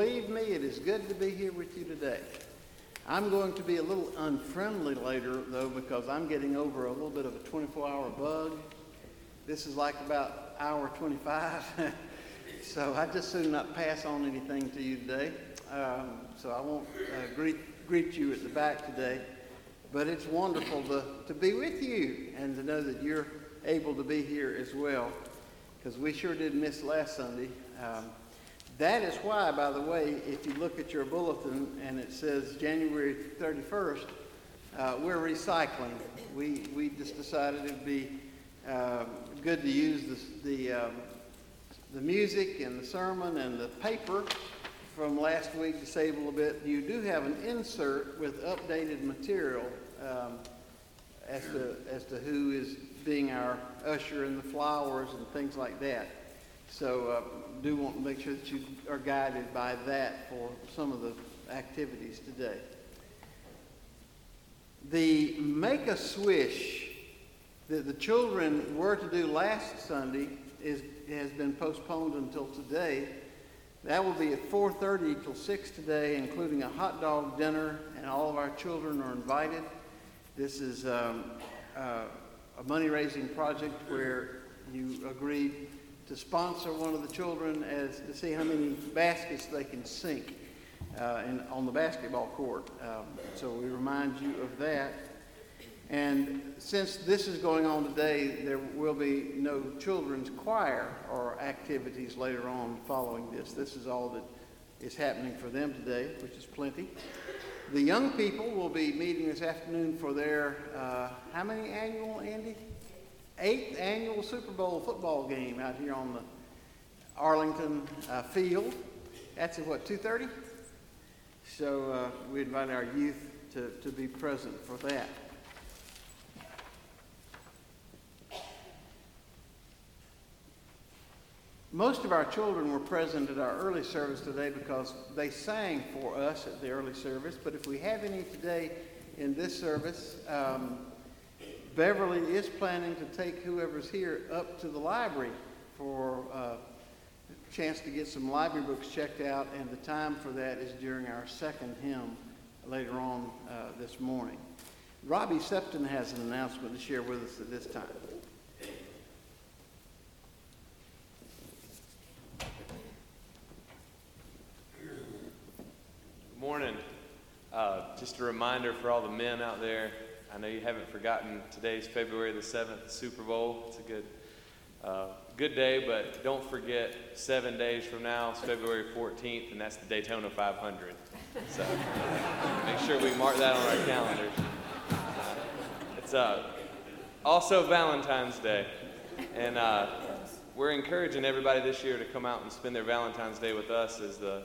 Believe me, it is good to be here with you today. I'm going to be a little unfriendly later, though, because I'm getting over a little bit of a 24-hour bug. This is like about hour 25, so I just soon not pass on anything to you today. Um, so I won't uh, greet, greet you at the back today. But it's wonderful to, to be with you and to know that you're able to be here as well, because we sure did miss last Sunday. Um, that is why, by the way, if you look at your bulletin and it says January 31st, uh, we're recycling. We, we just decided it would be uh, good to use the, the, um, the music and the sermon and the paper from last week to save a little bit. You do have an insert with updated material um, as, to, as to who is being our usher and the flowers and things like that. So uh, do want to make sure that you are guided by that for some of the activities today. The Make a Swish that the children were to do last Sunday is, has been postponed until today. That will be at 4.30 till 6 today, including a hot dog dinner, and all of our children are invited. This is um, uh, a money-raising project where you agreed to sponsor one of the children as to see how many baskets they can sink uh, in, on the basketball court. Um, so we remind you of that. And since this is going on today, there will be no children's choir or activities later on following this. This is all that is happening for them today, which is plenty. The young people will be meeting this afternoon for their, uh, how many annual, Andy? Eighth annual Super Bowl football game out here on the Arlington uh, field. That's at what, 2.30? So uh, we invite our youth to, to be present for that. Most of our children were present at our early service today because they sang for us at the early service. But if we have any today in this service, um, Beverly is planning to take whoever's here up to the library for uh, a chance to get some library books checked out, and the time for that is during our second hymn later on uh, this morning. Robbie Septon has an announcement to share with us at this time. Good morning. Uh, just a reminder for all the men out there. I know you haven't forgotten today's February the 7th, Super Bowl. It's a good, uh, good day, but don't forget seven days from now, it's February 14th, and that's the Daytona 500. So make sure we mark that on our calendars. It's uh, also Valentine's Day, and uh, we're encouraging everybody this year to come out and spend their Valentine's Day with us as the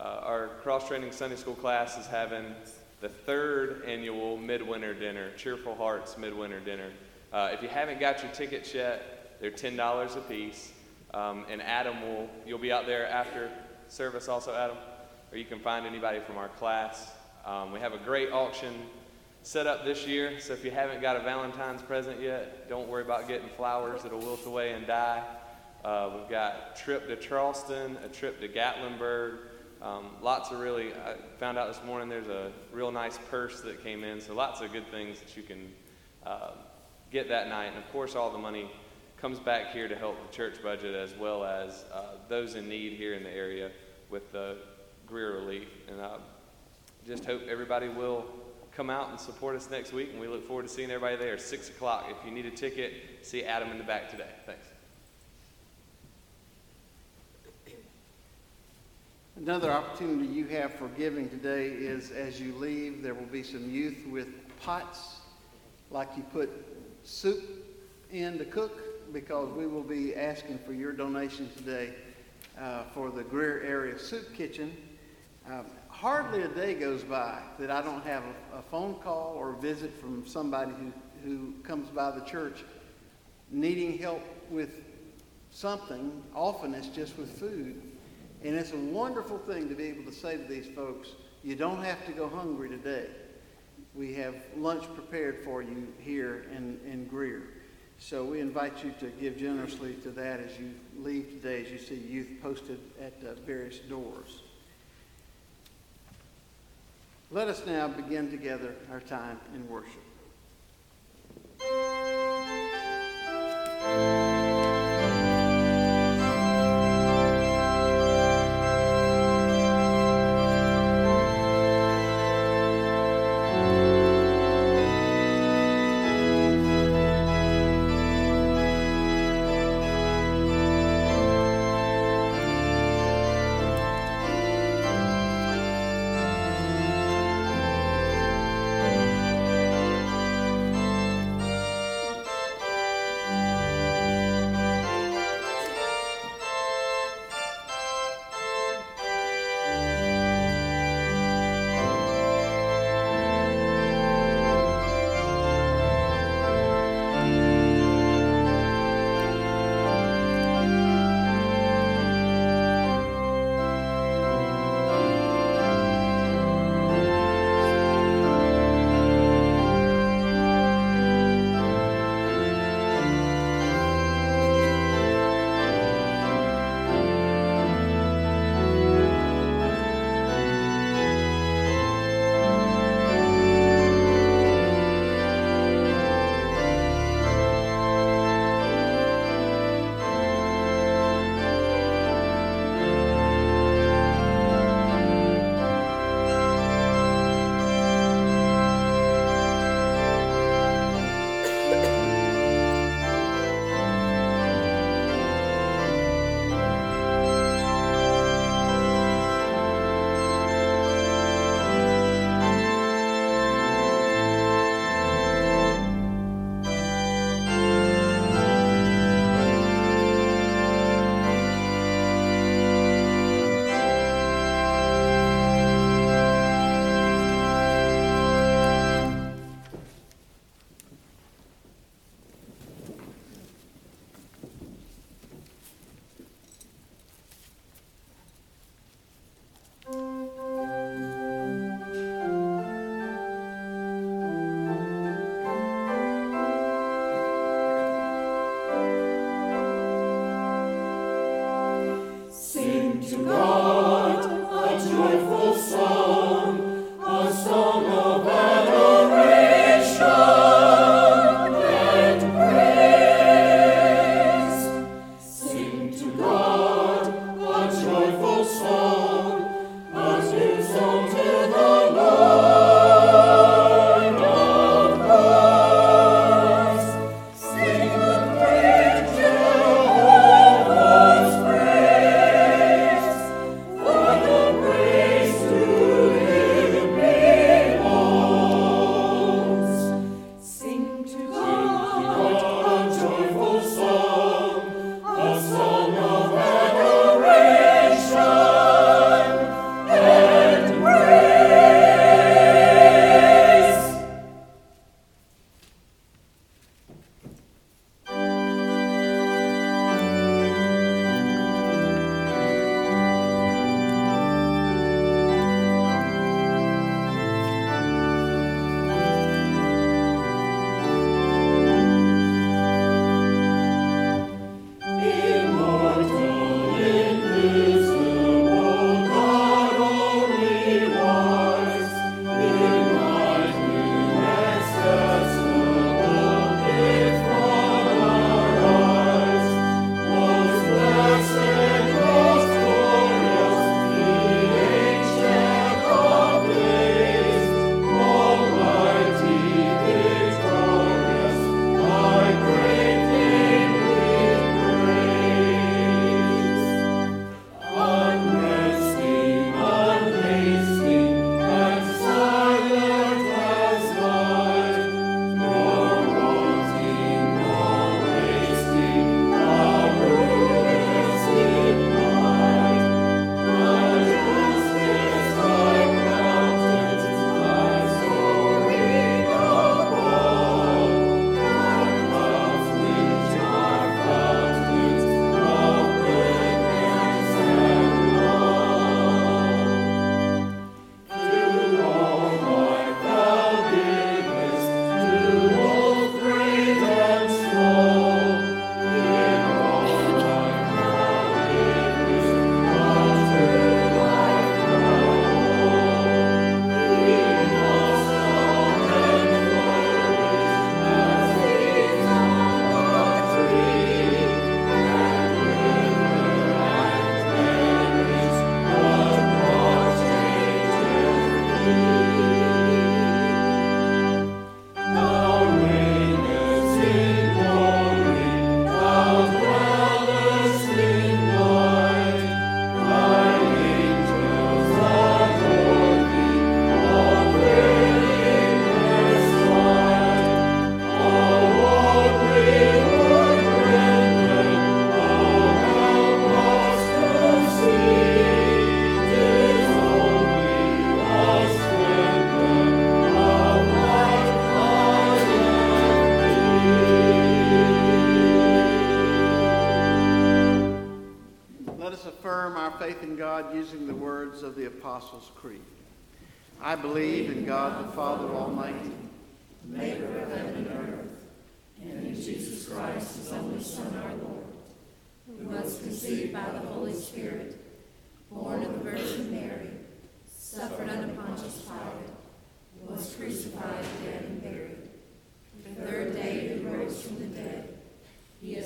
uh, our cross training Sunday school class is having the third annual midwinter dinner, Cheerful Hearts midwinter dinner. Uh, if you haven't got your tickets yet, they're ten dollars a piece. Um, and Adam will, you'll be out there after service also, Adam, or you can find anybody from our class. Um, we have a great auction set up this year, so if you haven't got a Valentine's present yet, don't worry about getting flowers that'll wilt away and die. Uh, we've got a trip to Charleston, a trip to Gatlinburg, um, lots of really, I found out this morning there's a real nice purse that came in, so lots of good things that you can uh, get that night. And of course, all the money comes back here to help the church budget as well as uh, those in need here in the area with the Greer Relief. And I uh, just hope everybody will come out and support us next week, and we look forward to seeing everybody there. 6 o'clock. If you need a ticket, see Adam in the back today. Thanks. Another opportunity you have for giving today is as you leave, there will be some youth with pots, like you put soup in to cook, because we will be asking for your donation today uh, for the Greer Area Soup Kitchen. Um, hardly a day goes by that I don't have a, a phone call or a visit from somebody who, who comes by the church needing help with something. Often it's just with food. And it's a wonderful thing to be able to say to these folks, you don't have to go hungry today. We have lunch prepared for you here in, in Greer. So we invite you to give generously to that as you leave today, as you see youth posted at uh, various doors. Let us now begin together our time in worship.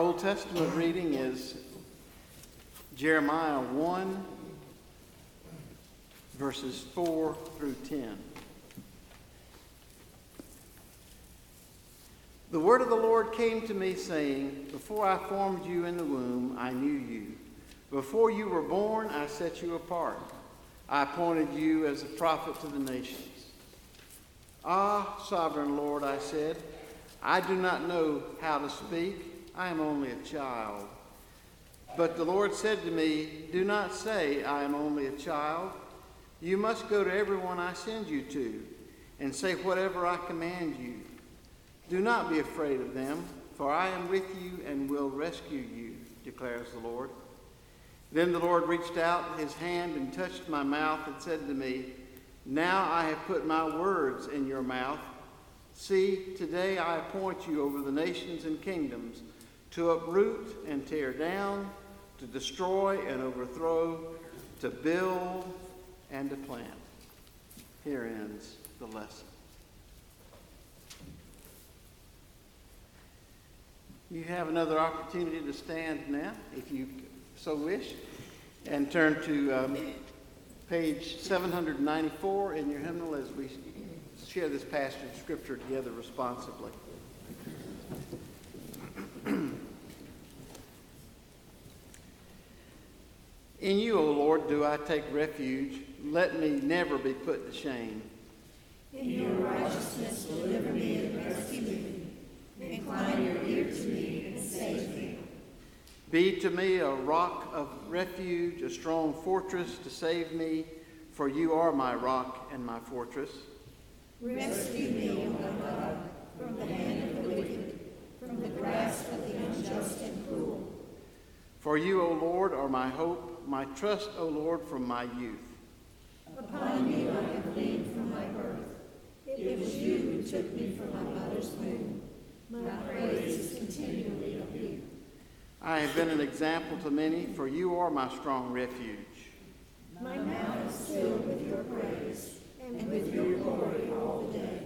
Old Testament reading is Jeremiah 1, verses 4 through 10. The word of the Lord came to me, saying, Before I formed you in the womb, I knew you. Before you were born, I set you apart. I appointed you as a prophet to the nations. Ah, sovereign Lord, I said, I do not know how to speak. I am only a child. But the Lord said to me, Do not say, I am only a child. You must go to everyone I send you to and say whatever I command you. Do not be afraid of them, for I am with you and will rescue you, declares the Lord. Then the Lord reached out his hand and touched my mouth and said to me, Now I have put my words in your mouth. See, today I appoint you over the nations and kingdoms to uproot and tear down, to destroy and overthrow, to build and to plant. Here ends the lesson. You have another opportunity to stand now, if you so wish, and turn to um, page 794 in your hymnal as we share this passage of Scripture together responsibly. In you, O Lord, do I take refuge. Let me never be put to shame. In your righteousness deliver me and rescue me. Incline your ear to me and save me. Be to me a rock of refuge, a strong fortress to save me, for you are my rock and my fortress. Rescue me, O God, from the hand of the wicked, from the grasp of the unjust and cruel. For you, O Lord, are my hope, my trust, O Lord, from my youth. Upon you I have leaned from my birth. It was you who took me from my mother's womb. My praise is continually of you. I have been an example to many, for you are my strong refuge. My mouth is filled with your praise and with your glory all the day.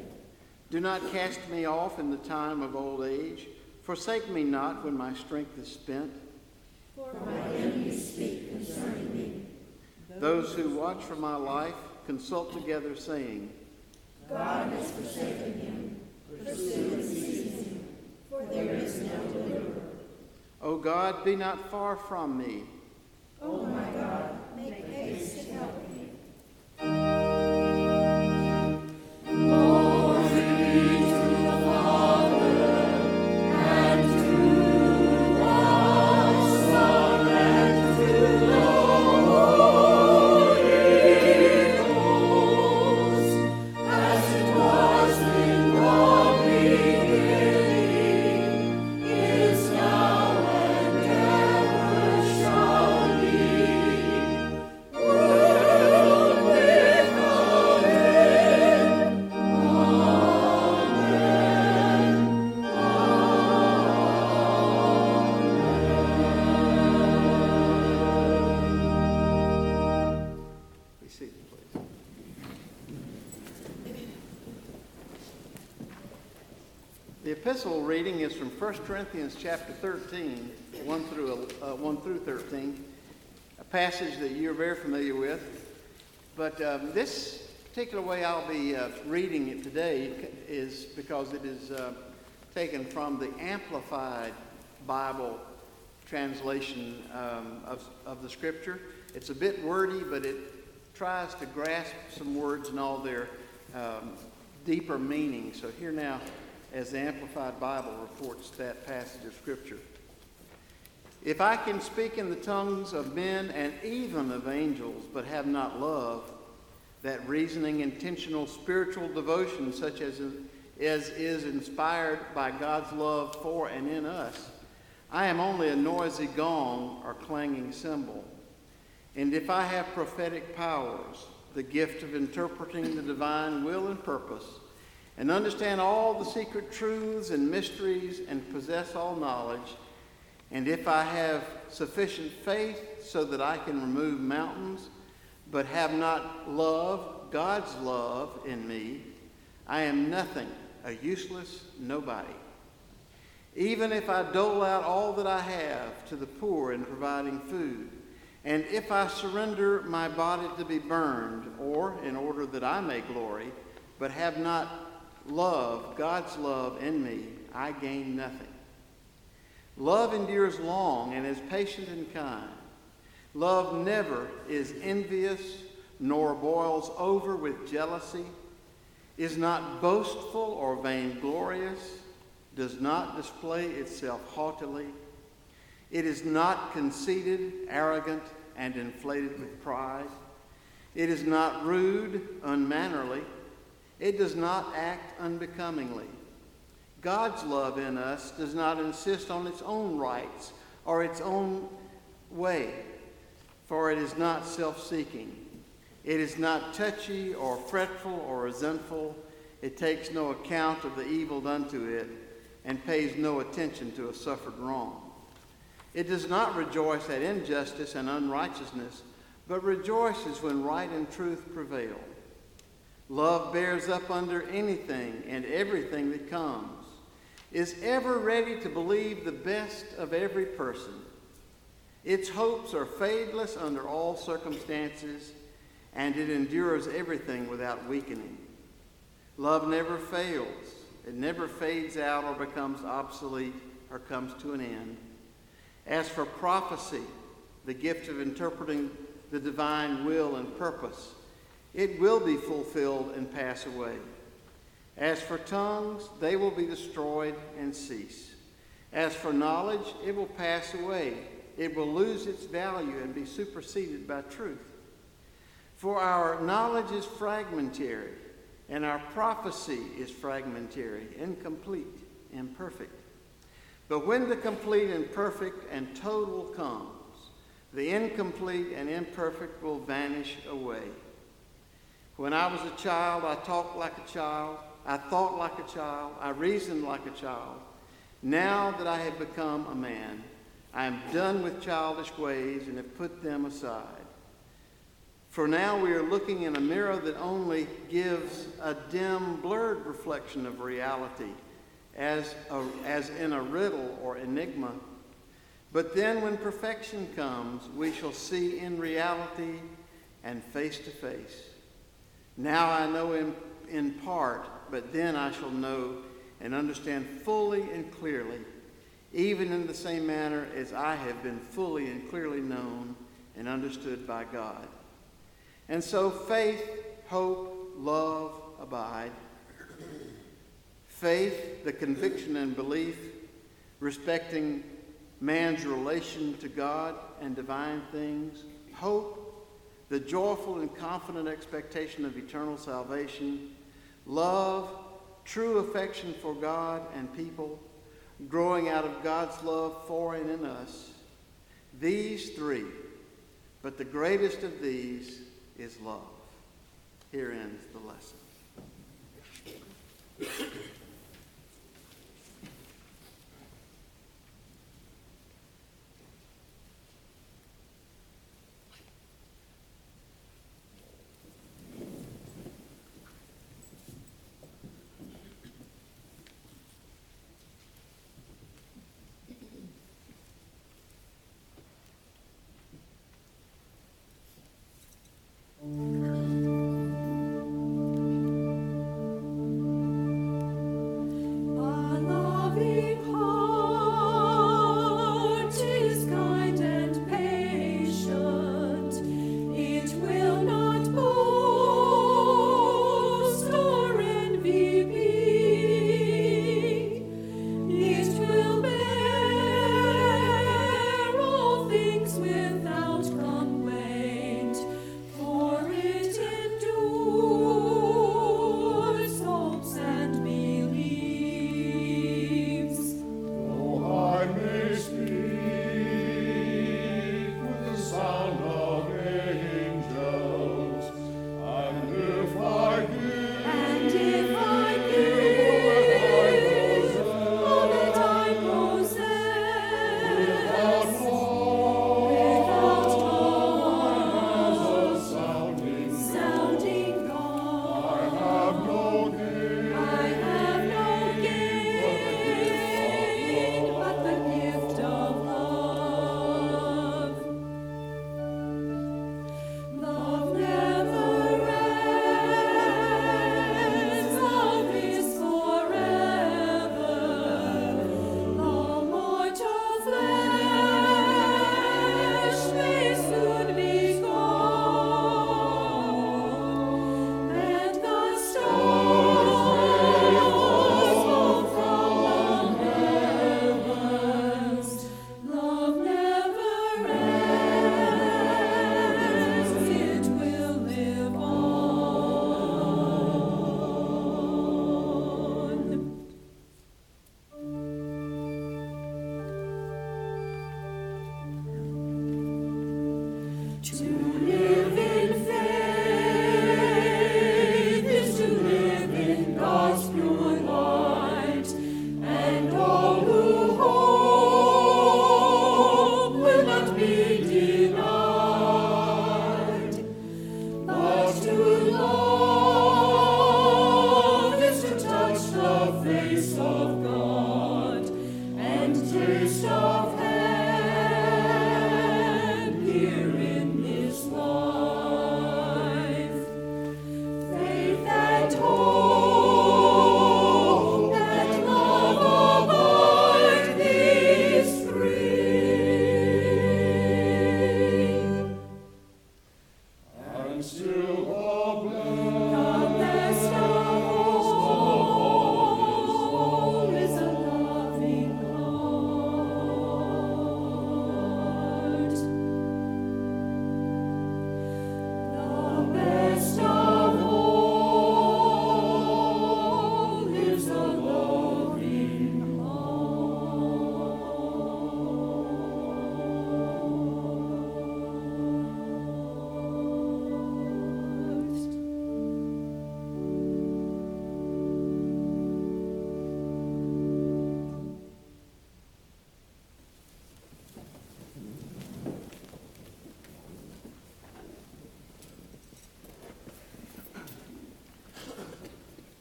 Do not cast me off in the time of old age. Forsake me not when my strength is spent. For my enemies speak concerning me. Those who watch for my life consult together, saying, God has forsaken him. Pursue and seize him, for there is no deliverer. O God, be not far from me. O my epistle reading is from 1 Corinthians chapter 13, 1 through, uh, 1 through 13, a passage that you're very familiar with. But um, this particular way I'll be uh, reading it today is because it is uh, taken from the Amplified Bible translation um, of, of the scripture. It's a bit wordy, but it tries to grasp some words and all their um, deeper meaning. So here now, as the Amplified Bible reports that passage of scripture. If I can speak in the tongues of men and even of angels, but have not love, that reasoning, intentional spiritual devotion, such as, as is inspired by God's love for and in us, I am only a noisy gong or clanging cymbal. And if I have prophetic powers, the gift of interpreting the divine will and purpose, and understand all the secret truths and mysteries and possess all knowledge, and if I have sufficient faith so that I can remove mountains, but have not love, God's love in me, I am nothing, a useless nobody. Even if I dole out all that I have to the poor in providing food, and if I surrender my body to be burned, or in order that I may glory, but have not love, God's love in me, I gain nothing. Love endures long and is patient and kind. Love never is envious nor boils over with jealousy, is not boastful or vainglorious, does not display itself haughtily. It is not conceited, arrogant, and inflated with pride. It is not rude, unmannerly. It does not act unbecomingly. God's love in us does not insist on its own rights or its own way, for it is not self seeking. It is not touchy or fretful or resentful. It takes no account of the evil done to it and pays no attention to a suffered wrong. It does not rejoice at injustice and unrighteousness, but rejoices when right and truth prevail. Love bears up under anything and everything that comes is ever ready to believe the best of every person. Its hopes are fadeless under all circumstances, and it endures everything without weakening. Love never fails, it never fades out or becomes obsolete or comes to an end. As for prophecy, the gift of interpreting the divine will and purpose, it will be fulfilled and pass away. As for tongues, they will be destroyed and cease. As for knowledge, it will pass away. It will lose its value and be superseded by truth. For our knowledge is fragmentary, and our prophecy is fragmentary, incomplete, imperfect. But when the complete and perfect and total comes, the incomplete and imperfect will vanish away. When I was a child, I talked like a child. I thought like a child. I reasoned like a child. Now that I have become a man, I am done with childish ways and have put them aside. For now we are looking in a mirror that only gives a dim, blurred reflection of reality, as, a, as in a riddle or enigma. But then when perfection comes, we shall see in reality and face to face. Now I know in, in part but then I shall know and understand fully and clearly, even in the same manner as I have been fully and clearly known and understood by God. And so faith, hope, love abide. Faith, the conviction and belief respecting man's relation to God and divine things. Hope, the joyful and confident expectation of eternal salvation love, true affection for God and people, growing out of God's love for and in us. These three, but the greatest of these is love. Here ends the lesson.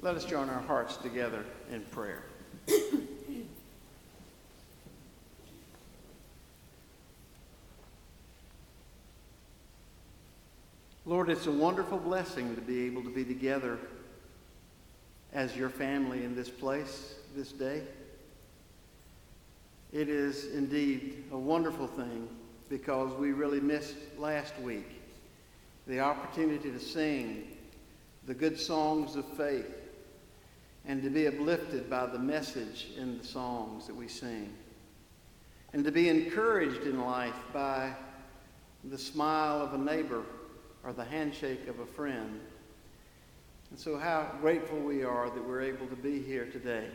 Let us join our hearts together in prayer. Lord, it's a wonderful blessing to be able to be together as your family in this place this day. It is indeed a wonderful thing because we really missed last week the opportunity to sing the good songs of faith and to be uplifted by the message in the songs that we sing, and to be encouraged in life by the smile of a neighbor or the handshake of a friend. And so, how grateful we are that we're able to be here today.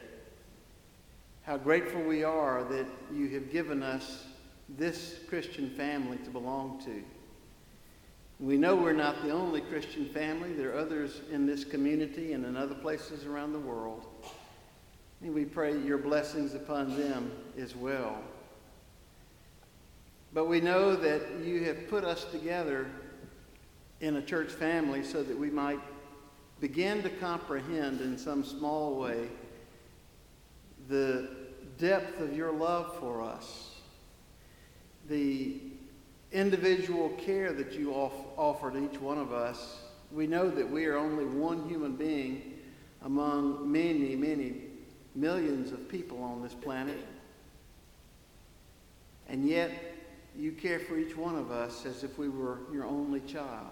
How grateful we are that you have given us this Christian family to belong to. We know we're not the only Christian family. There are others in this community and in other places around the world. And we pray your blessings upon them as well. But we know that you have put us together in a church family so that we might begin to comprehend in some small way the depth of your love for us, the individual care that you off, offer to each one of us, we know that we are only one human being among many, many millions of people on this planet. And yet, you care for each one of us as if we were your only child.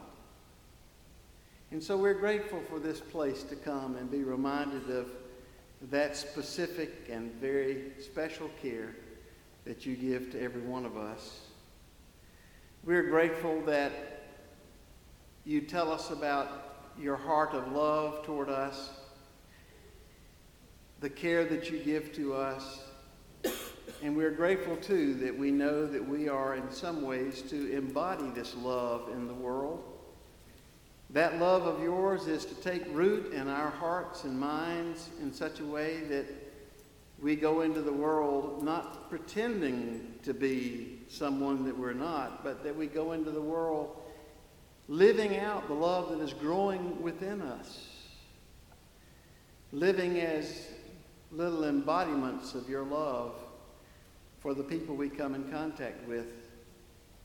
And so we're grateful for this place to come and be reminded of that specific and very special care that you give to every one of us. We're grateful that you tell us about your heart of love toward us, the care that you give to us. And we're grateful, too, that we know that we are, in some ways, to embody this love in the world. That love of yours is to take root in our hearts and minds in such a way that we go into the world not pretending to be someone that we're not, but that we go into the world living out the love that is growing within us, living as little embodiments of your love for the people we come in contact with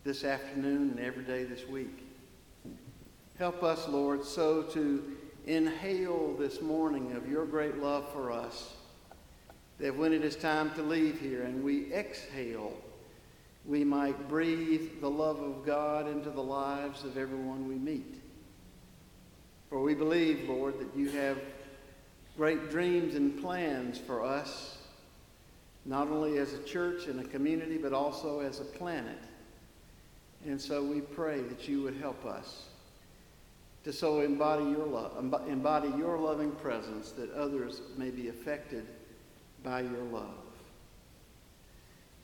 this afternoon and every day this week. Help us, Lord, so to inhale this morning of your great love for us that when it is time to leave here and we exhale, we might breathe the love of God into the lives of everyone we meet. For we believe, Lord, that you have great dreams and plans for us, not only as a church and a community, but also as a planet. And so we pray that you would help us to so embody your love, embody your loving presence that others may be affected by your love.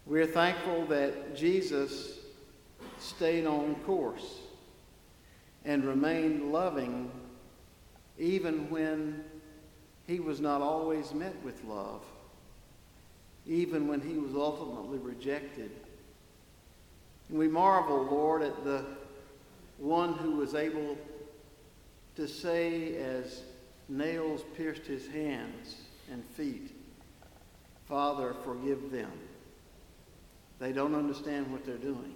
We're thankful that Jesus stayed on course and remained loving even when he was not always met with love, even when he was ultimately rejected. And we marvel, Lord, at the one who was able to say, as nails pierced his hands and feet, Father, forgive them, They don't understand what they're doing.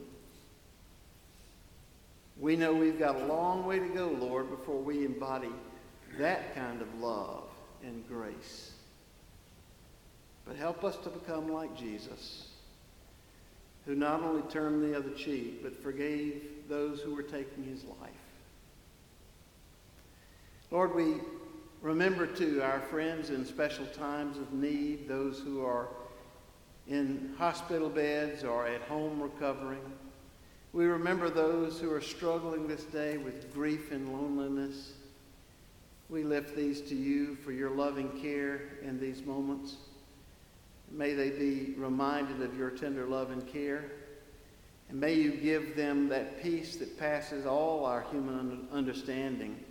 We know we've got a long way to go, Lord, before we embody that kind of love and grace. But help us to become like Jesus, who not only turned the other cheek, but forgave those who were taking his life. Lord, we remember too our friends in special times of need, those who are in hospital beds or at home recovering. We remember those who are struggling this day with grief and loneliness. We lift these to you for your loving care in these moments. May they be reminded of your tender love and care. And may you give them that peace that passes all our human understanding.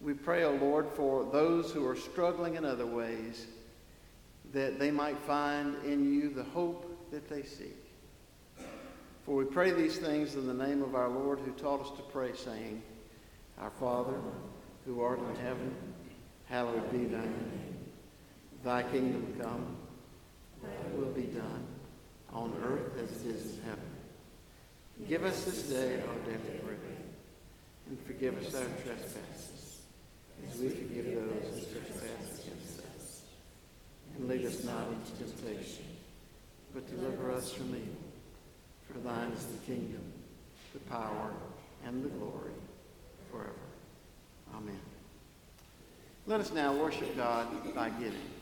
We pray, O oh Lord, for those who are struggling in other ways, that they might find in you the hope that they seek. For we pray these things in the name of our Lord who taught us to pray, saying, Our Father, who art in heaven, hallowed be thy name. Thy kingdom come, thy will be done, on earth as it is in heaven. Give us this day our daily bread, and forgive us our trespasses, as we forgive those who trespass against us. And lead us not into temptation, but deliver us from evil. For thine is the kingdom, the power, and the glory forever. Amen. Let us now worship God by giving.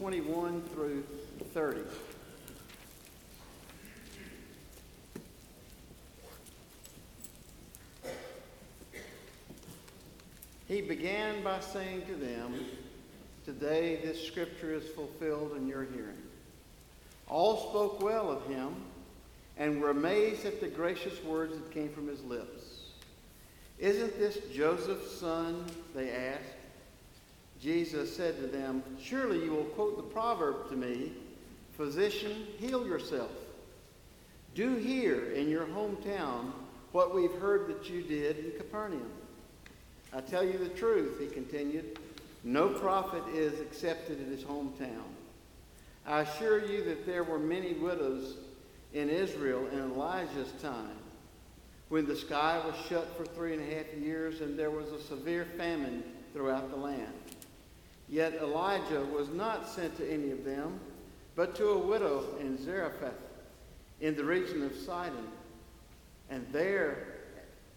21 through 30. He began by saying to them, Today this scripture is fulfilled in your hearing. All spoke well of him and were amazed at the gracious words that came from his lips. Isn't this Joseph's son? They asked. Jesus said to them, Surely you will quote the proverb to me Physician, heal yourself. Do here in your hometown what we've heard that you did in Capernaum. I tell you the truth, he continued. No prophet is accepted in his hometown. I assure you that there were many widows in Israel in Elijah's time when the sky was shut for three and a half years and there was a severe famine throughout the land. Yet Elijah was not sent to any of them, but to a widow in Zarephath in the region of Sidon. And there,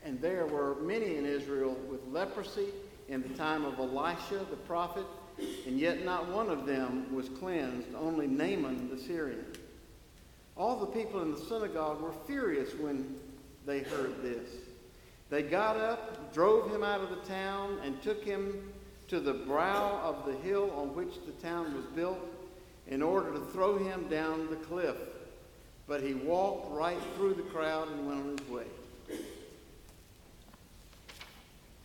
and there were many in Israel with leprosy in the time of Elisha the prophet, and yet not one of them was cleansed, only Naaman the Syrian. All the people in the synagogue were furious when they heard this. They got up, drove him out of the town, and took him to the brow of the hill on which the town was built in order to throw him down the cliff. But he walked right through the crowd and went on his way.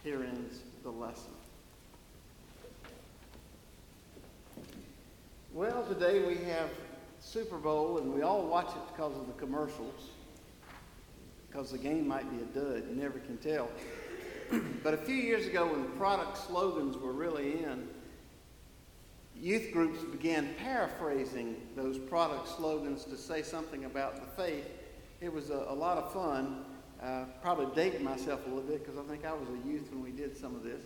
Here ends the lesson. Well, today we have Super Bowl, and we all watch it because of the commercials because the game might be a dud. You never can tell. But a few years ago, when product slogans were really in, youth groups began paraphrasing those product slogans to say something about the faith. It was a, a lot of fun. Uh, probably dating myself a little bit because I think I was a youth when we did some of this.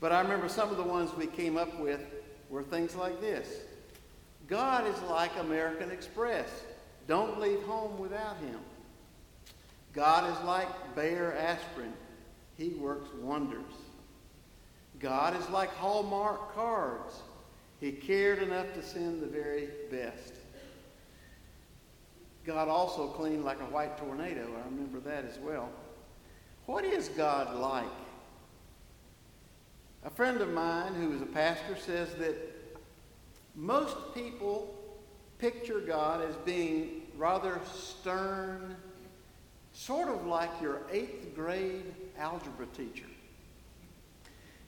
But I remember some of the ones we came up with were things like this God is like American Express. Don't leave home without him. God is like Bayer aspirin. He works wonders. God is like Hallmark cards. He cared enough to send the very best. God also cleaned like a white tornado. I remember that as well. What is God like? A friend of mine who is a pastor says that most people picture God as being rather stern sort of like your eighth grade algebra teacher.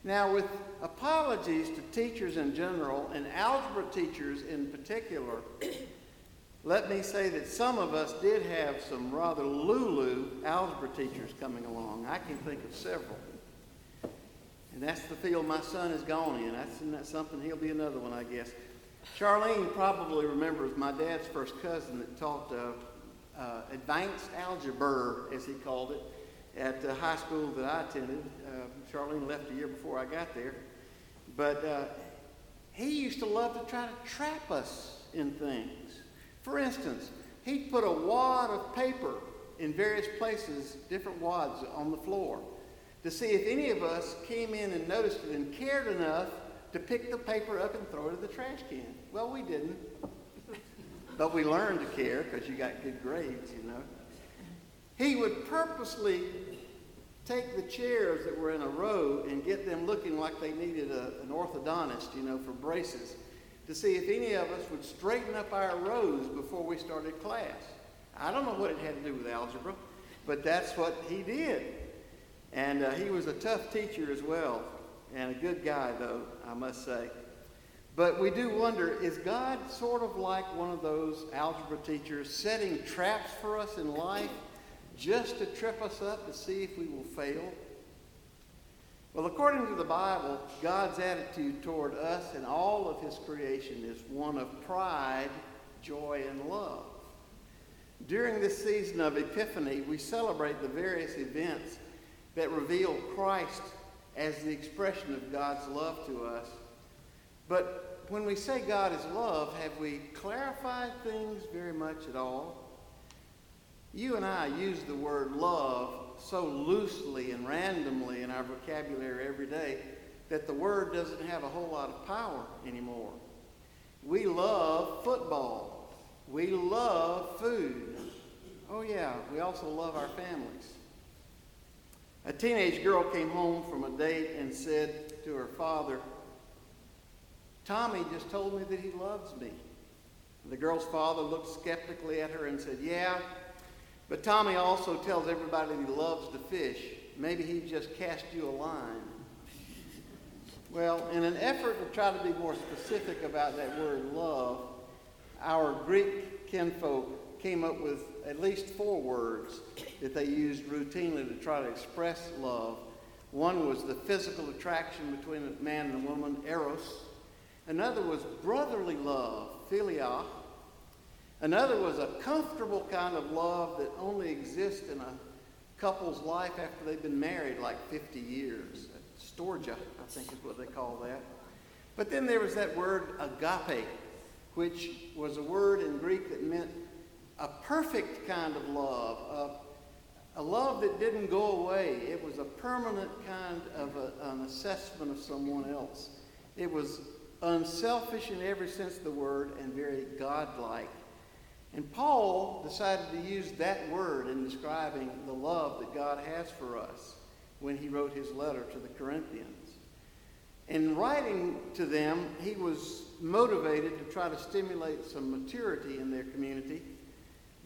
Now, with apologies to teachers in general and algebra teachers in particular, let me say that some of us did have some rather lulu algebra teachers coming along. I can think of several. And that's the field my son has gone in. That's, that's something, he'll be another one, I guess. Charlene probably remembers my dad's first cousin that taught uh, uh, advanced algebra, as he called it, at the high school that I attended. Uh, Charlene left a year before I got there. But uh, he used to love to try to trap us in things. For instance, he'd put a wad of paper in various places, different wads on the floor, to see if any of us came in and noticed it and cared enough to pick the paper up and throw it in the trash can. Well, we didn't. But we learned to care because you got good grades, you know. He would purposely take the chairs that were in a row and get them looking like they needed a, an orthodontist, you know, for braces, to see if any of us would straighten up our rows before we started class. I don't know what it had to do with algebra, but that's what he did. And uh, he was a tough teacher as well, and a good guy, though, I must say. But we do wonder is God sort of like one of those algebra teachers setting traps for us in life just to trip us up to see if we will fail? Well, according to the Bible, God's attitude toward us and all of his creation is one of pride, joy, and love. During this season of Epiphany, we celebrate the various events that reveal Christ as the expression of God's love to us. But when we say God is love, have we clarified things very much at all? You and I use the word love so loosely and randomly in our vocabulary every day that the word doesn't have a whole lot of power anymore. We love football. We love food. Oh, yeah, we also love our families. A teenage girl came home from a date and said to her father, Tommy just told me that he loves me. The girl's father looked skeptically at her and said, Yeah, but Tommy also tells everybody he loves to fish. Maybe he just cast you a line. Well, in an effort to try to be more specific about that word love, our Greek kinfolk came up with at least four words that they used routinely to try to express love. One was the physical attraction between a man and a woman, eros. Another was brotherly love, philia. Another was a comfortable kind of love that only exists in a couple's life after they've been married like 50 years. Storge, I think is what they call that. But then there was that word agape, which was a word in Greek that meant a perfect kind of love, a, a love that didn't go away. It was a permanent kind of a, an assessment of someone else. It was unselfish in every sense of the word and very godlike. And Paul decided to use that word in describing the love that God has for us when he wrote his letter to the Corinthians. In writing to them, he was motivated to try to stimulate some maturity in their community.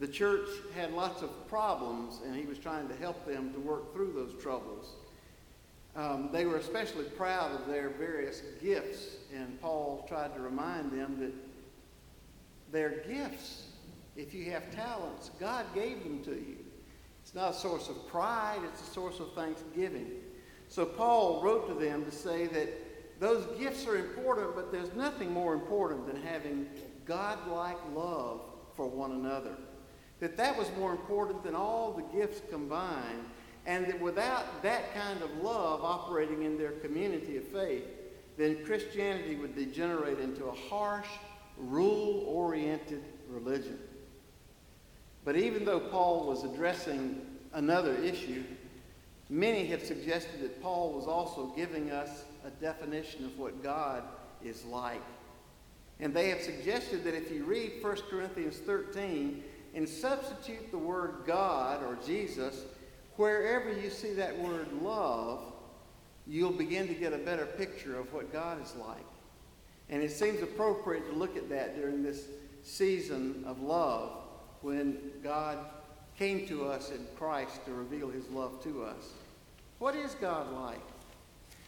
The church had lots of problems, and he was trying to help them to work through those troubles. Um, they were especially proud of their various gifts, and Paul tried to remind them that they're gifts. If you have talents, God gave them to you. It's not a source of pride, it's a source of thanksgiving. So Paul wrote to them to say that those gifts are important, but there's nothing more important than having God-like love for one another. That that was more important than all the gifts combined, and that without that kind of love operating in their community of faith, then Christianity would degenerate into a harsh, rule-oriented religion. But even though Paul was addressing another issue, many have suggested that Paul was also giving us a definition of what God is like. And they have suggested that if you read 1 Corinthians 13 and substitute the word God or Jesus, wherever you see that word love, you'll begin to get a better picture of what God is like. And it seems appropriate to look at that during this season of love when God came to us in Christ to reveal his love to us. What is God like?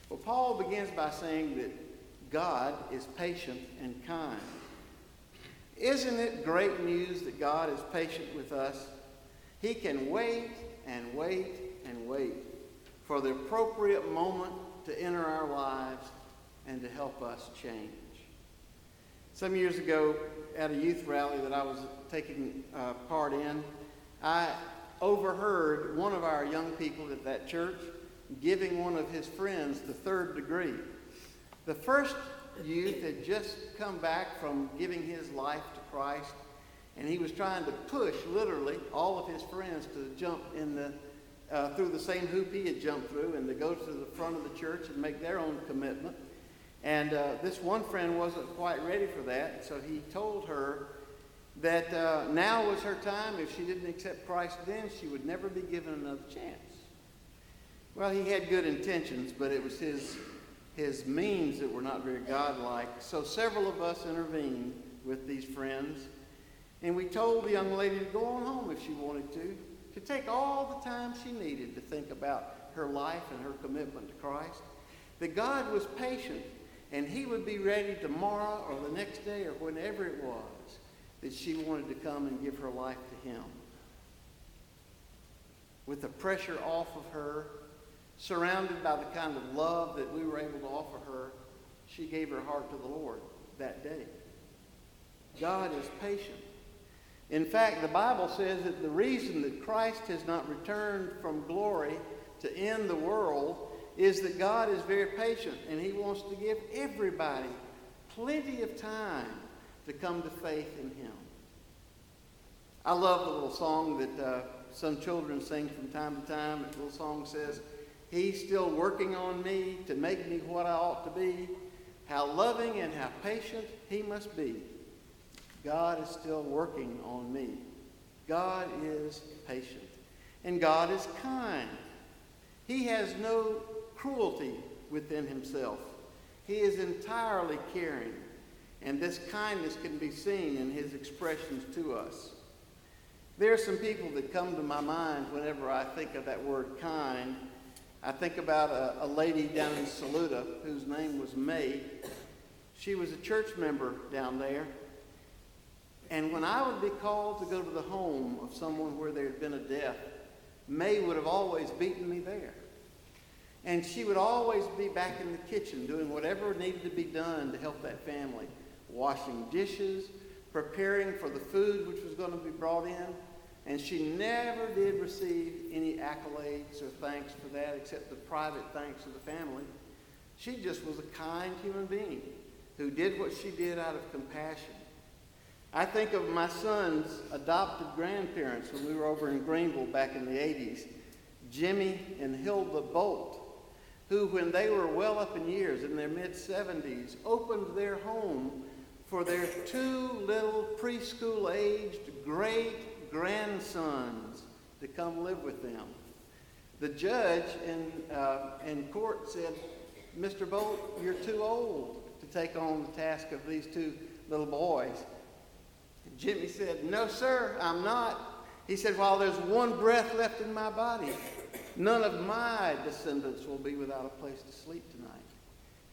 Well, Paul begins by saying that God is patient and kind. Isn't it great news that God is patient with us? He can wait and wait and wait for the appropriate moment to enter our lives and to help us change. Some years ago, at a youth rally that I was taking uh, part in, I overheard one of our young people at that church giving one of his friends the third degree. The first youth had just come back from giving his life to Christ, and he was trying to push, literally, all of his friends to jump in the uh, through the same hoop he had jumped through and to go to the front of the church and make their own commitment. And uh, this one friend wasn't quite ready for that, so he told her that uh, now was her time. If she didn't accept Christ then, she would never be given another chance. Well, he had good intentions, but it was his, his means that were not very godlike. So several of us intervened with these friends, and we told the young lady to go on home if she wanted to, to take all the time she needed to think about her life and her commitment to Christ. That God was patient and he would be ready tomorrow or the next day or whenever it was that she wanted to come and give her life to him. With the pressure off of her, surrounded by the kind of love that we were able to offer her, she gave her heart to the Lord that day. God is patient. In fact, the Bible says that the reason that Christ has not returned from glory to end the world is that God is very patient and He wants to give everybody plenty of time to come to faith in Him. I love the little song that uh, some children sing from time to time. The little song says, He's still working on me to make me what I ought to be. How loving and how patient He must be. God is still working on me. God is patient. And God is kind. He has no cruelty within Himself. He is entirely caring. And this kindness can be seen in His expressions to us. There are some people that come to my mind whenever I think of that word kind. I think about a, a, lady down in Saluda whose name was May. She was a church member down there. And when I would be called to go to the home of someone where there had been a death, May would have always beaten me there. And she would always be back in the kitchen doing whatever needed to be done to help that family, washing dishes, preparing for the food which was going to be brought in. And she never did receive any accolades or thanks for that except the private thanks of the family. She just was a kind human being who did what she did out of compassion. I think of my son's adopted grandparents when we were over in Greenville back in the 80s, Jimmy and Hilda Bolt, who, when they were well up in years, in their mid 70s, opened their home for their two little preschool aged great grandsons to come live with them. The judge in, uh, in court said, Mr. Bolt, you're too old to take on the task of these two little boys. Jimmy said, No, sir, I'm not. He said, While there's one breath left in my body, none of my descendants will be without a place to sleep tonight.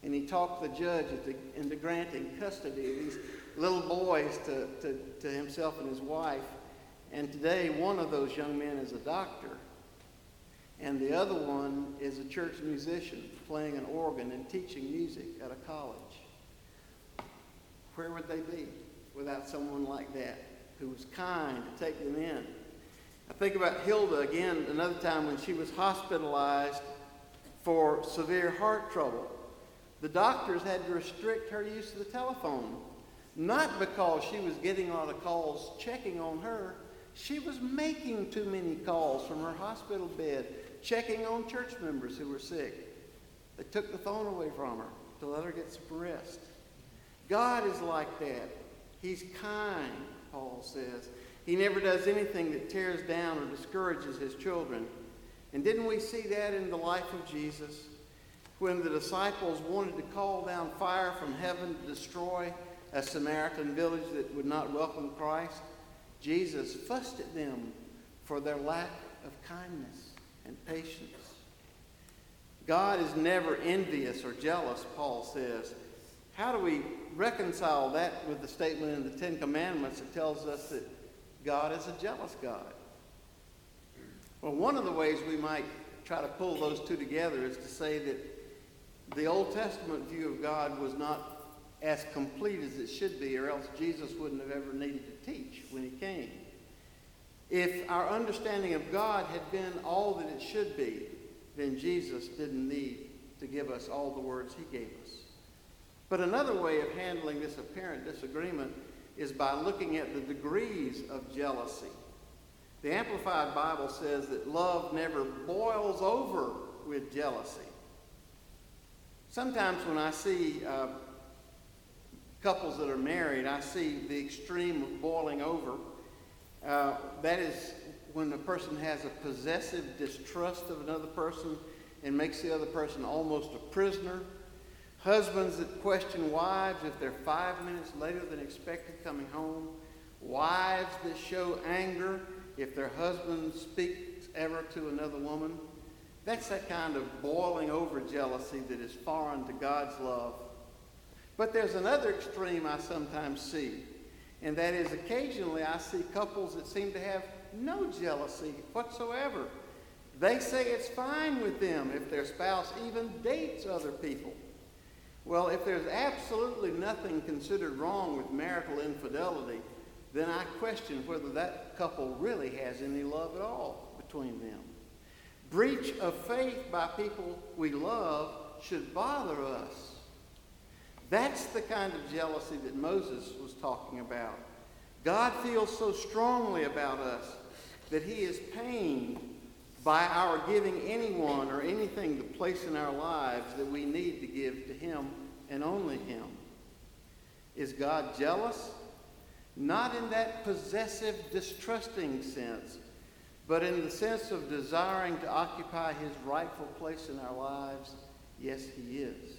And he talked the judge into, granting custody of these little boys to, to, to himself and his wife. And today, one of those young men is a doctor, and the other one is a church musician playing an organ and teaching music at a college. Where would they be without someone like that who was kind to take them in? I think about Hilda again, another time when she was hospitalized for severe heart trouble. The doctors had to restrict her use of the telephone, not because she was getting a lot of calls checking on her, she was making too many calls from her hospital bed, checking on church members who were sick. They took the phone away from her to let her get some rest. God is like that. He's kind, Paul says. He never does anything that tears down or discourages his children. And didn't we see that in the life of Jesus? When the disciples wanted to call down fire from heaven to destroy a Samaritan village that would not welcome Christ, Jesus fussed at them for their lack of kindness and patience. God is never envious or jealous, Paul says. How do we reconcile that with the statement in the Ten Commandments that tells us that God is a jealous God? Well, one of the ways we might try to pull those two together is to say that the Old Testament view of God was not as complete as it should be, or else Jesus wouldn't have ever needed to teach when he came. If our understanding of God had been all that it should be, then Jesus didn't need to give us all the words he gave us. But another way of handling this apparent disagreement is by looking at the degrees of jealousy. The Amplified Bible says that love never boils over with jealousy. Sometimes when I see uh, couples that are married, I see the extreme of boiling over. Uh, that is when a person has a possessive distrust of another person and makes the other person almost a prisoner. Husbands that question wives if they're five minutes later than expected coming home. Wives that show anger if their husband speaks ever to another woman. That's that kind of boiling over jealousy that is foreign to God's love but there's another extreme I sometimes see, and that is occasionally I see couples that seem to have no jealousy whatsoever. They say it's fine with them if their spouse even dates other people. Well, if there's absolutely nothing considered wrong with marital infidelity, then I question whether that couple really has any love at all between them. Breach of faith by people we love should bother us. That's the kind of jealousy that Moses was talking about. God feels so strongly about us that he is pained by our giving anyone or anything the place in our lives that we need to give to Him and only Him. Is God jealous? Not in that possessive, distrusting sense, but in the sense of desiring to occupy His rightful place in our lives. Yes, He is.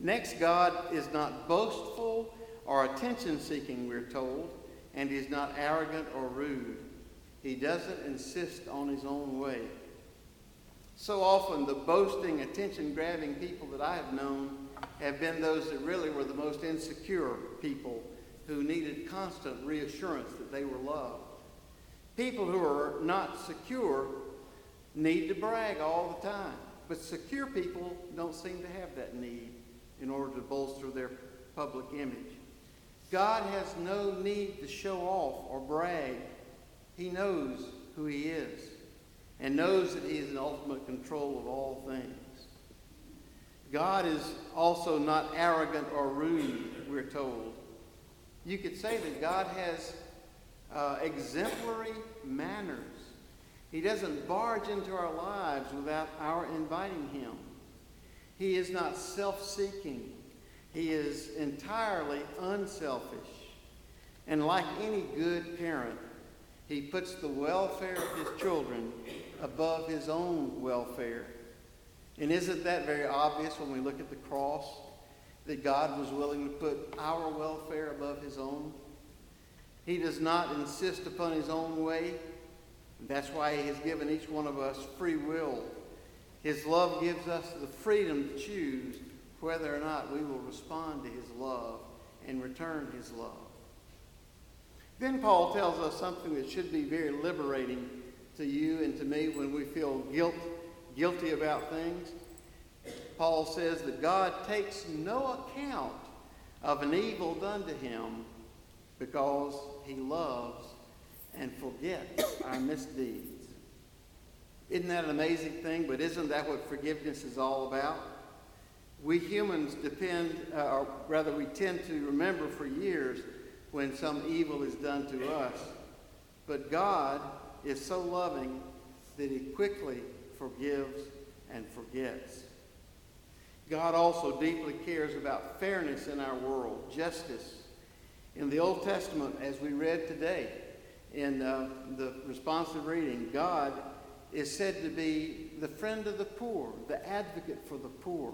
Next, God is not boastful or attention seeking, we're told, and He's not arrogant or rude. He doesn't insist on His own way. So often, the boasting, attention grabbing people that I have known have been those that really were the most insecure people who needed constant reassurance that they were loved. People who are not secure need to brag all the time, but secure people don't seem to have that need in order to bolster their public image. God has no need to show off or brag. He knows who He is and knows that He is in ultimate control of all things. God is also not arrogant or rude, we're told. You could say that God has uh, exemplary manners. He doesn't barge into our lives without our inviting Him. He is not self seeking, He is entirely unselfish. And like any good parent, He puts the welfare of His children above His own welfare. And isn't that very obvious when we look at the cross? That God was willing to put our welfare above his own? He does not insist upon his own way. That's why he has given each one of us free will. His love gives us the freedom to choose whether or not we will respond to his love and return his love. Then Paul tells us something that should be very liberating to you and to me when we feel guilt guilty about things. Paul says that God takes no account of an evil done to him because he loves and forgets our misdeeds. Isn't that an amazing thing? But isn't that what forgiveness is all about? We humans depend, uh, or rather, we tend to remember for years when some evil is done to us. But God is so loving that he quickly forgives and forgets. God also deeply cares about fairness in our world, justice. In the Old Testament, as we read today in uh, the responsive reading, God is said to be the friend of the poor, the advocate for the poor.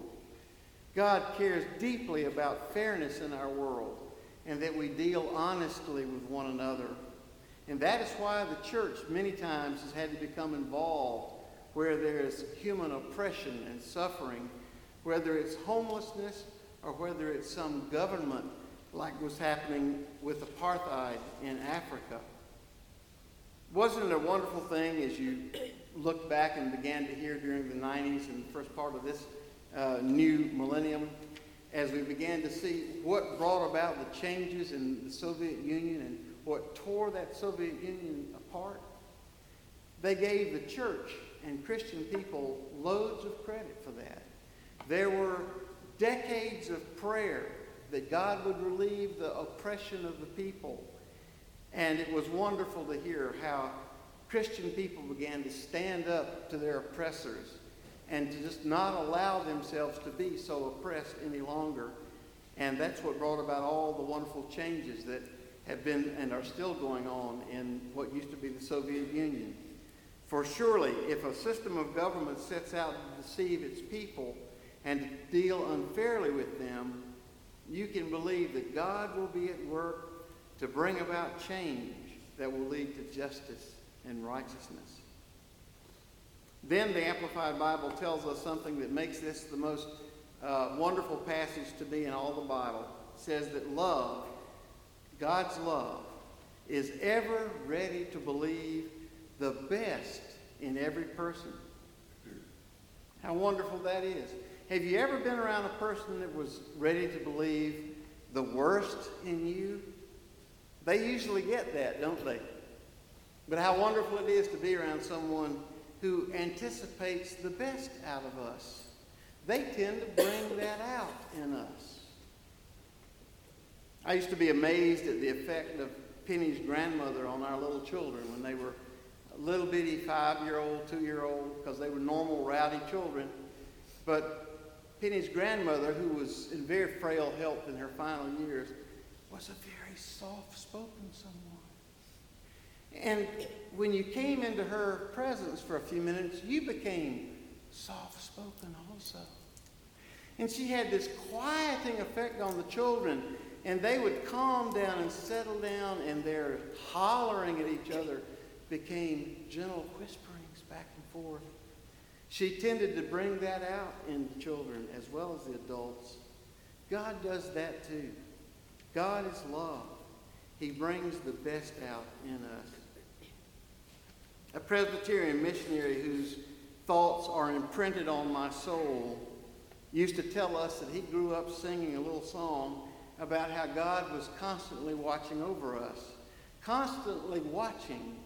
God cares deeply about fairness in our world and that we deal honestly with one another. And that is why the church many times has had to become involved where there is human oppression and suffering, whether it's homelessness or whether it's some government like was happening with apartheid in Africa. Wasn't it a wonderful thing as you looked back and began to hear during the 90s and the first part of this uh, new millennium, as we began to see what brought about the changes in the Soviet Union and what tore that Soviet Union apart? They gave the church and Christian people loads of credit for that. There were decades of prayer that God would relieve the oppression of the people. And it was wonderful to hear how Christian people began to stand up to their oppressors and to just not allow themselves to be so oppressed any longer. And that's what brought about all the wonderful changes that have been and are still going on in what used to be the Soviet Union. For surely, if a system of government sets out to deceive its people and to deal unfairly with them, you can believe that God will be at work to bring about change that will lead to justice and righteousness. Then the Amplified Bible tells us something that makes this the most uh, wonderful passage to be in all the Bible. It says that love, God's love, is ever ready to believe the best in every person. How wonderful that is. Have you ever been around a person that was ready to believe the worst in you? They usually get that, don't they? But how wonderful it is to be around someone who anticipates the best out of us. They tend to bring that out in us. I used to be amazed at the effect of Penny's grandmother on our little children when they were little bitty five-year-old, two-year-old, because they were normal, rowdy children. But Penny's grandmother, who was in very frail health in her final years, was a very soft-spoken someone. And when you came into her presence for a few minutes, you became soft-spoken also. And she had this quieting effect on the children, and they would calm down and settle down, and their hollering at each other became gentle whisperings back and forth. She tended to bring that out in the children as well as the adults. God does that too. God is love. He brings the best out in us. A Presbyterian missionary whose thoughts are imprinted on my soul used to tell us that he grew up singing a little song about how God was constantly watching over us, constantly watching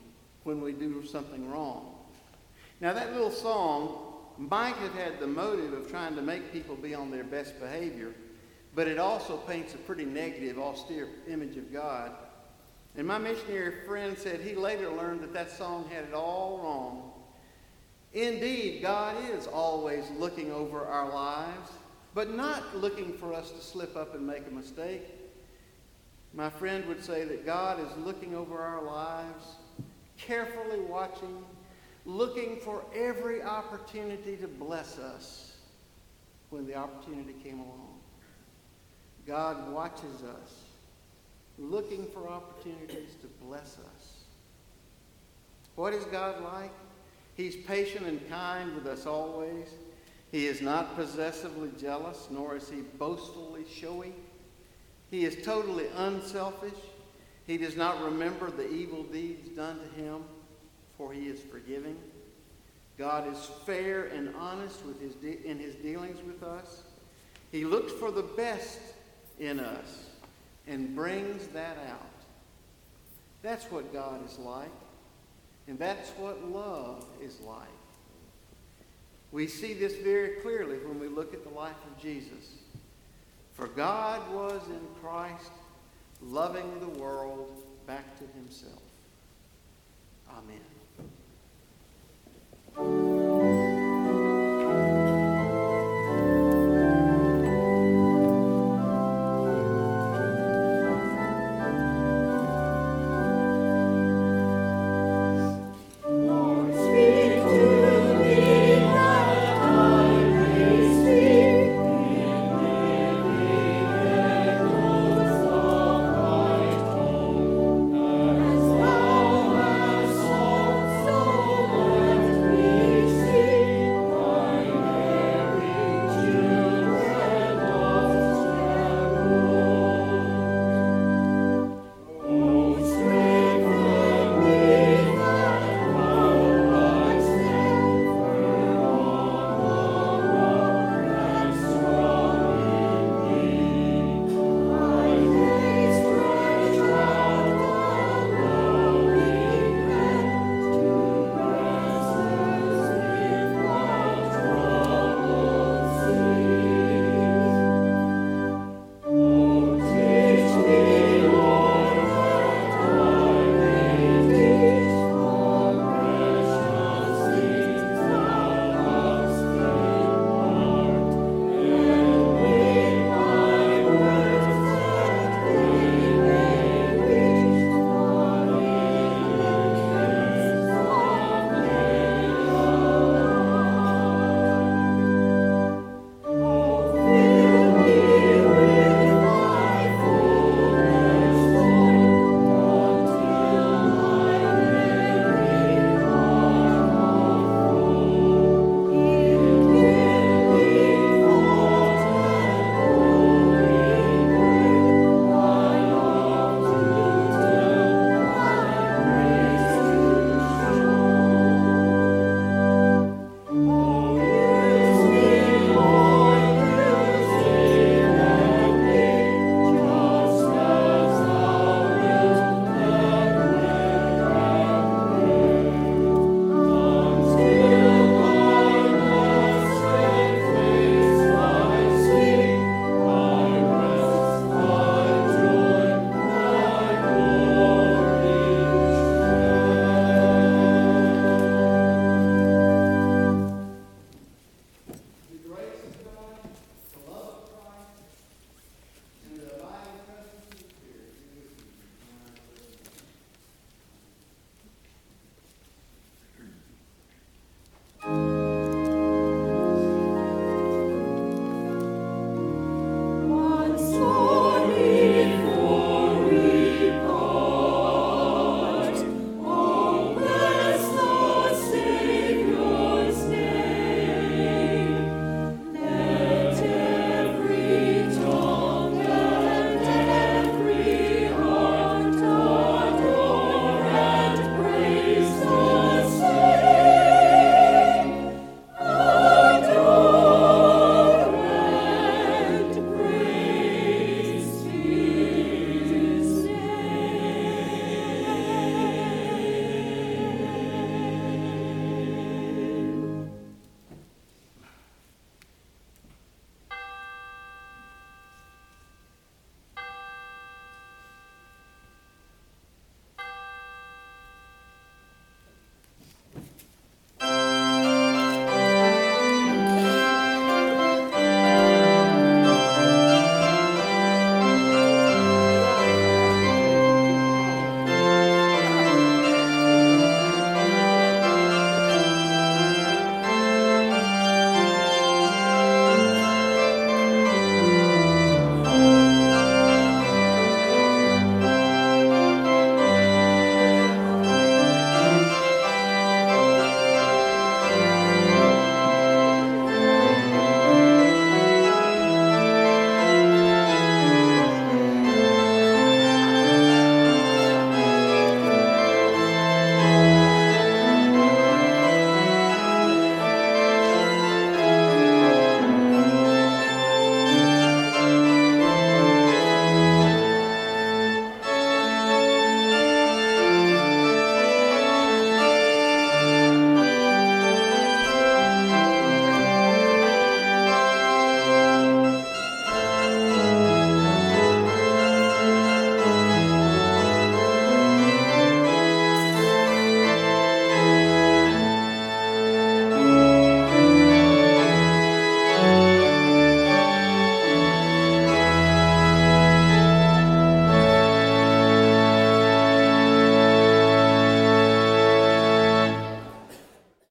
when we do something wrong. Now, that little song might have had the motive of trying to make people be on their best behavior, but it also paints a pretty negative, austere image of God. And my missionary friend said he later learned that that song had it all wrong. Indeed, God is always looking over our lives, but not looking for us to slip up and make a mistake. My friend would say that God is looking over our lives, carefully watching, looking for every opportunity to bless us when the opportunity came along. God watches us, looking for opportunities to bless us. What is God like? He's patient and kind with us always. He is not possessively jealous, nor is he boastfully showy. He is totally unselfish. He does not remember the evil deeds done to him, for he is forgiving. God is fair and honest with his de- in his dealings with us. He looks for the best in us and brings that out. That's what God is like. And that's what love is like. We see this very clearly when we look at the life of Jesus. For God was in Christ loving the world back to himself. Amen. Thank you.